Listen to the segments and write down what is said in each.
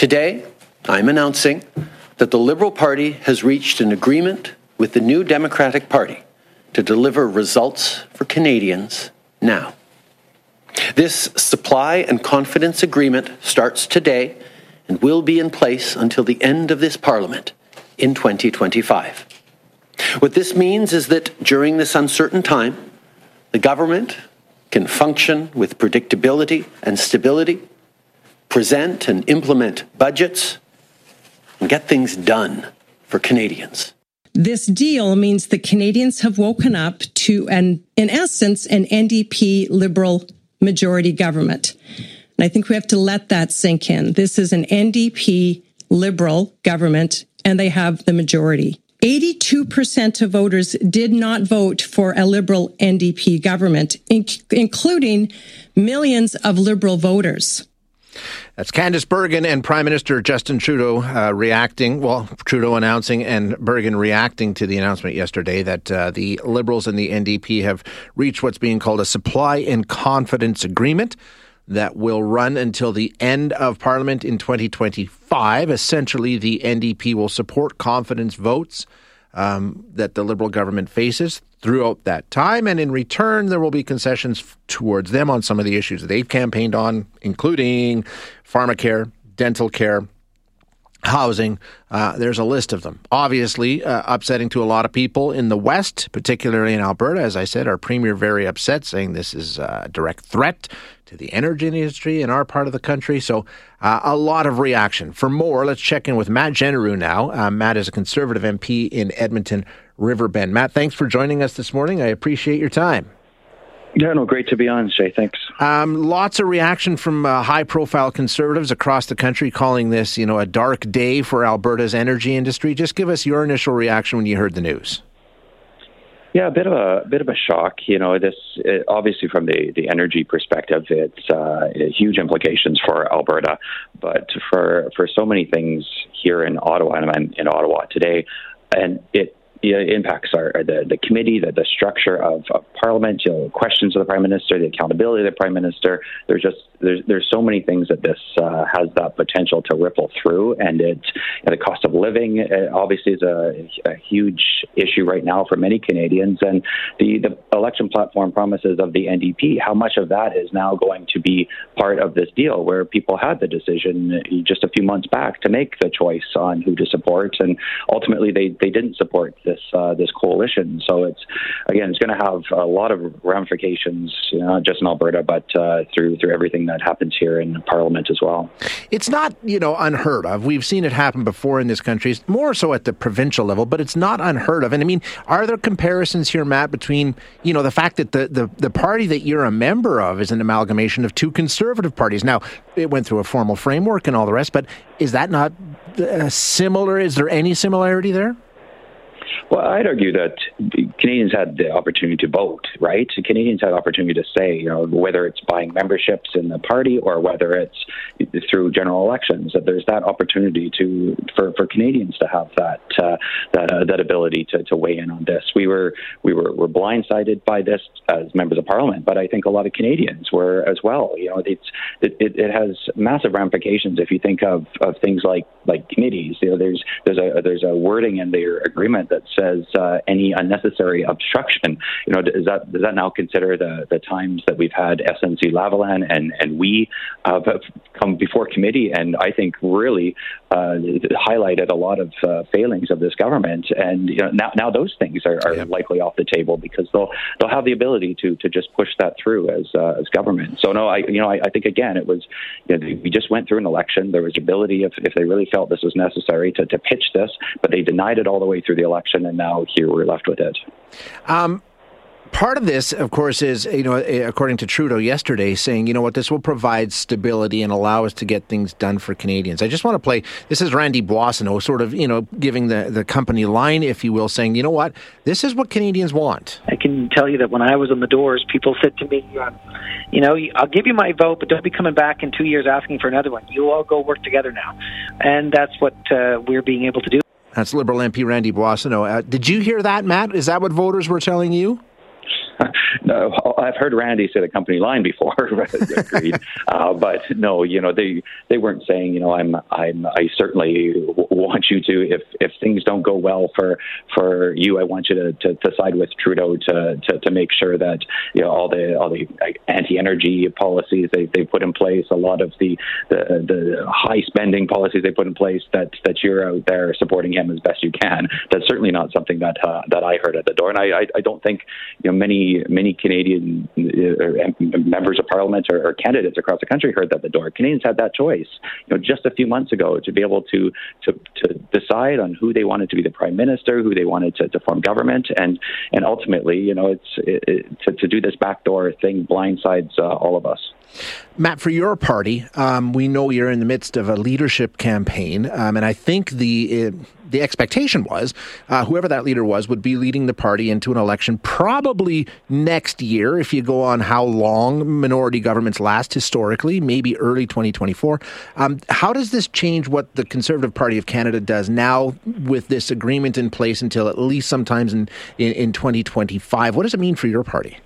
Today, I'm announcing that the Liberal Party has reached an agreement with the New Democratic Party to deliver results for Canadians now. This supply and confidence agreement starts today and will be in place until the end of this Parliament in 2025. What this means is that during this uncertain time, the government can function with predictability and stability, present and implement budgets, and get things done for Canadians. This deal means the Canadians have woken up to an, in essence, an NDP liberal majority government. And I think we have to let that sink in. This is an NDP liberal government and they have the majority. 82% of voters did not vote for a liberal NDP government, including millions of liberal voters. That's Candice Bergen and Prime Minister Justin Trudeau uh, reacting, well, Trudeau announcing and Bergen reacting to the announcement yesterday that uh, the Liberals and the NDP have reached what's being called a supply and confidence agreement that will run until the end of Parliament in 2025. Essentially, the NDP will support confidence votes um, that the Liberal government faces throughout that time. And in return, there will be concessions towards them on some of the issues that they've campaigned on, including pharmacare, dental care, housing. Uh, there's a list of them. Obviously, uh, upsetting to a lot of people in the West, particularly in Alberta. As I said, our premier very upset, saying this is a direct threat to the energy industry in our part of the country. So, uh, a lot of reaction. For more, let's check in with Matt Jeneroux now. Uh, Matt is a conservative MP in Edmonton Riverbend. Matt, thanks for joining us this morning. I appreciate your time. Yeah, no, great to be on, Shay. Thanks. Um, lots of reaction from uh, high-profile conservatives across the country, calling this, you know, a dark day for Alberta's energy industry. Just give us your initial reaction when you heard the news. Yeah, a bit of a, a bit of a shock. You know, this it, obviously from the the energy perspective, it's uh, huge implications for Alberta, but for for so many things here in Ottawa, and I'm in Ottawa today, and it impacts are the, the committee, the, the structure of, of Parliament, you know, questions of the Prime Minister, the accountability of the Prime Minister. There's just there's there's so many things that this uh, has that potential to ripple through, and it and the cost of living uh, obviously is a, a, huge issue right now for many Canadians, and the the election platform promises of the NDP, how much of that is now going to be part of this deal, where people had the decision just a few months back to make the choice on who to support, and ultimately they they didn't support this uh, this coalition. So it's again, it's going to have a lot of ramifications, you know, not just in Alberta, but uh, through through everything that happens here in Parliament as well. It's not you know unheard of. We've seen it happen before in this country, more so at the provincial level, but it's not unheard of. And I mean, are there comparisons here, Matt, between you know the fact that the the, the party that you're a member of is an amalgamation of two conservative parties? Now, it went through a formal framework and all the rest, but is that not uh, similar? Is there any similarity there? Well, I'd argue that Canadians had the opportunity to vote, right? Canadians had opportunity to say, you know, whether it's buying memberships in the party or whether it's through general elections, that there's that opportunity to for, for Canadians to have that uh, that uh, that ability to, to weigh in on this. We were we were, were blindsided by this as members of parliament, but I think a lot of Canadians were as well. You know, it's it, it, it has massive ramifications if you think of, of things like like committees. You know, there's there's a there's a wording in their agreement that says uh, any unnecessary obstruction. You know, does that does that now consider the the times that we've had SNC Lavalin and and we uh, come before committee and I think really uh, highlighted a lot of uh, failings of this government. And you know, now now those things are, are likely off the table because they'll they'll have the ability to to just push that through as uh, as government. So no, I you know I, I think again it was you know, we just went through an election. There was ability if if they really felt this was necessary to to pitch this, but they denied it all the way through the election and now here we're left with it. Um, part of this, of course, is you know, according to Trudeau yesterday, saying you know what, this will provide stability and allow us to get things done for Canadians. I just want to play. This is Randy Boissonnault, sort of you know, giving the the company line, if you will, saying you know what, this is what Canadians want. I can tell you that when I was on the doors, people said to me, uh, you know, I'll give you my vote, but don't be coming back in two years asking for another one. You all go work together now, and that's what uh, we're being able to do. That's Liberal MP Randy Boissonnault. Uh, did you hear that, Matt? Is that what voters were telling you? no, I've heard Randy say the company line before. uh, but no, you know they they weren't saying you know I'm I'm I certainly want you to if if things don't go well for for you I want you to to, to side with Trudeau to, to to make sure that you know all the all the anti energy policies they they put in place a lot of the the the high spending policies they put in place that that you're out there supporting him as best you can. That's certainly not something that uh, that I heard at the door, and I, I, I don't think you know many many Canadian uh, members of Parliament or, or, candidates across the country heard that at the door. Canadians had that choice, you know, just a few months ago to be able to to to decide on who they wanted to be the prime minister, who they wanted to, to form government, and and ultimately, you know, it's it, it, to, to do this backdoor thing blindsides uh, all of us. Matt, for your party, um, we know you're in the midst of a leadership campaign, um, and I think the uh, the expectation was uh, whoever that leader was would be leading the party into an election probably next year. If you go on how long minority governments last historically, maybe early 2024. Um, how does this change what the Conservative Party of Canada does now with this agreement in place until at least sometimes in, in, in 2025? What does it mean for your party?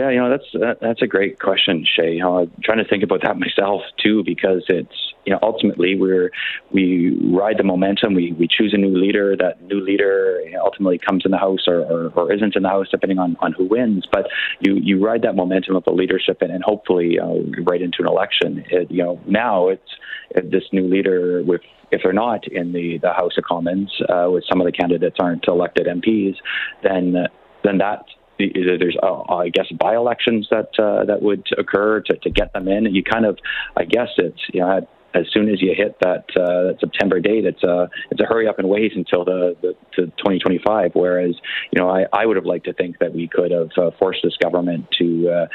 Yeah, you know that's that, that's a great question, Shay. You know, I'm trying to think about that myself too, because it's you know ultimately we're we ride the momentum. We we choose a new leader. That new leader ultimately comes in the house or, or, or isn't in the house, depending on, on who wins. But you you ride that momentum of the leadership and, and hopefully uh, right into an election. It, you know now it's this new leader with if they're not in the, the House of Commons, uh, with some of the candidates aren't elected MPs, then then that there's uh, I guess by elections that uh, that would occur to, to get them in. And you kind of I guess it's you know as soon as you hit that, uh, that September date, it's a it's a hurry up and wait until the, the to 2025. Whereas, you know, I, I would have liked to think that we could have uh, forced this government to uh,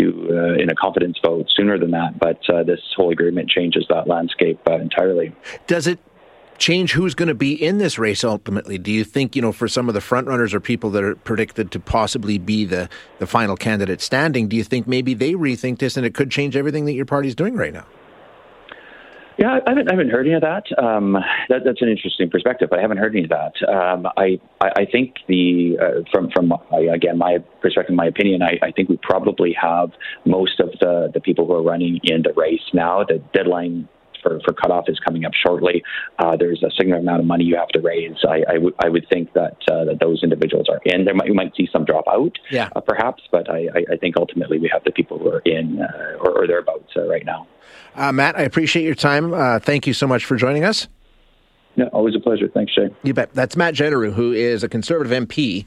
to uh, in a confidence vote sooner than that. But uh, this whole agreement changes that landscape uh, entirely. Does it change who's going to be in this race ultimately? Do you think, you know, for some of the frontrunners or people that are predicted to possibly be the, the final candidate standing, do you think maybe they rethink this and it could change everything that your party's doing right now? Yeah, I haven't, I haven't heard any of that. Um, that. That's an interesting perspective, I haven't heard any of that. Um, I, I, I think the uh, from from again my perspective, my opinion, I, I think we probably have most of the the people who are running in the race now. The deadline for, for cutoff is coming up shortly. Uh, there's a significant amount of money you have to raise. I, I, w- I would think that uh, that those individuals are in. There might, you might see some drop out, yeah. uh, perhaps, but I, I, think ultimately we have the people who are in uh, or, or thereabouts uh, right now. Uh, Matt, I appreciate your time. thank you so much for joining us. Yeah, always a pleasure. Thanks, Shay. You bet. That's Matt Jeneroux, who is a Conservative MP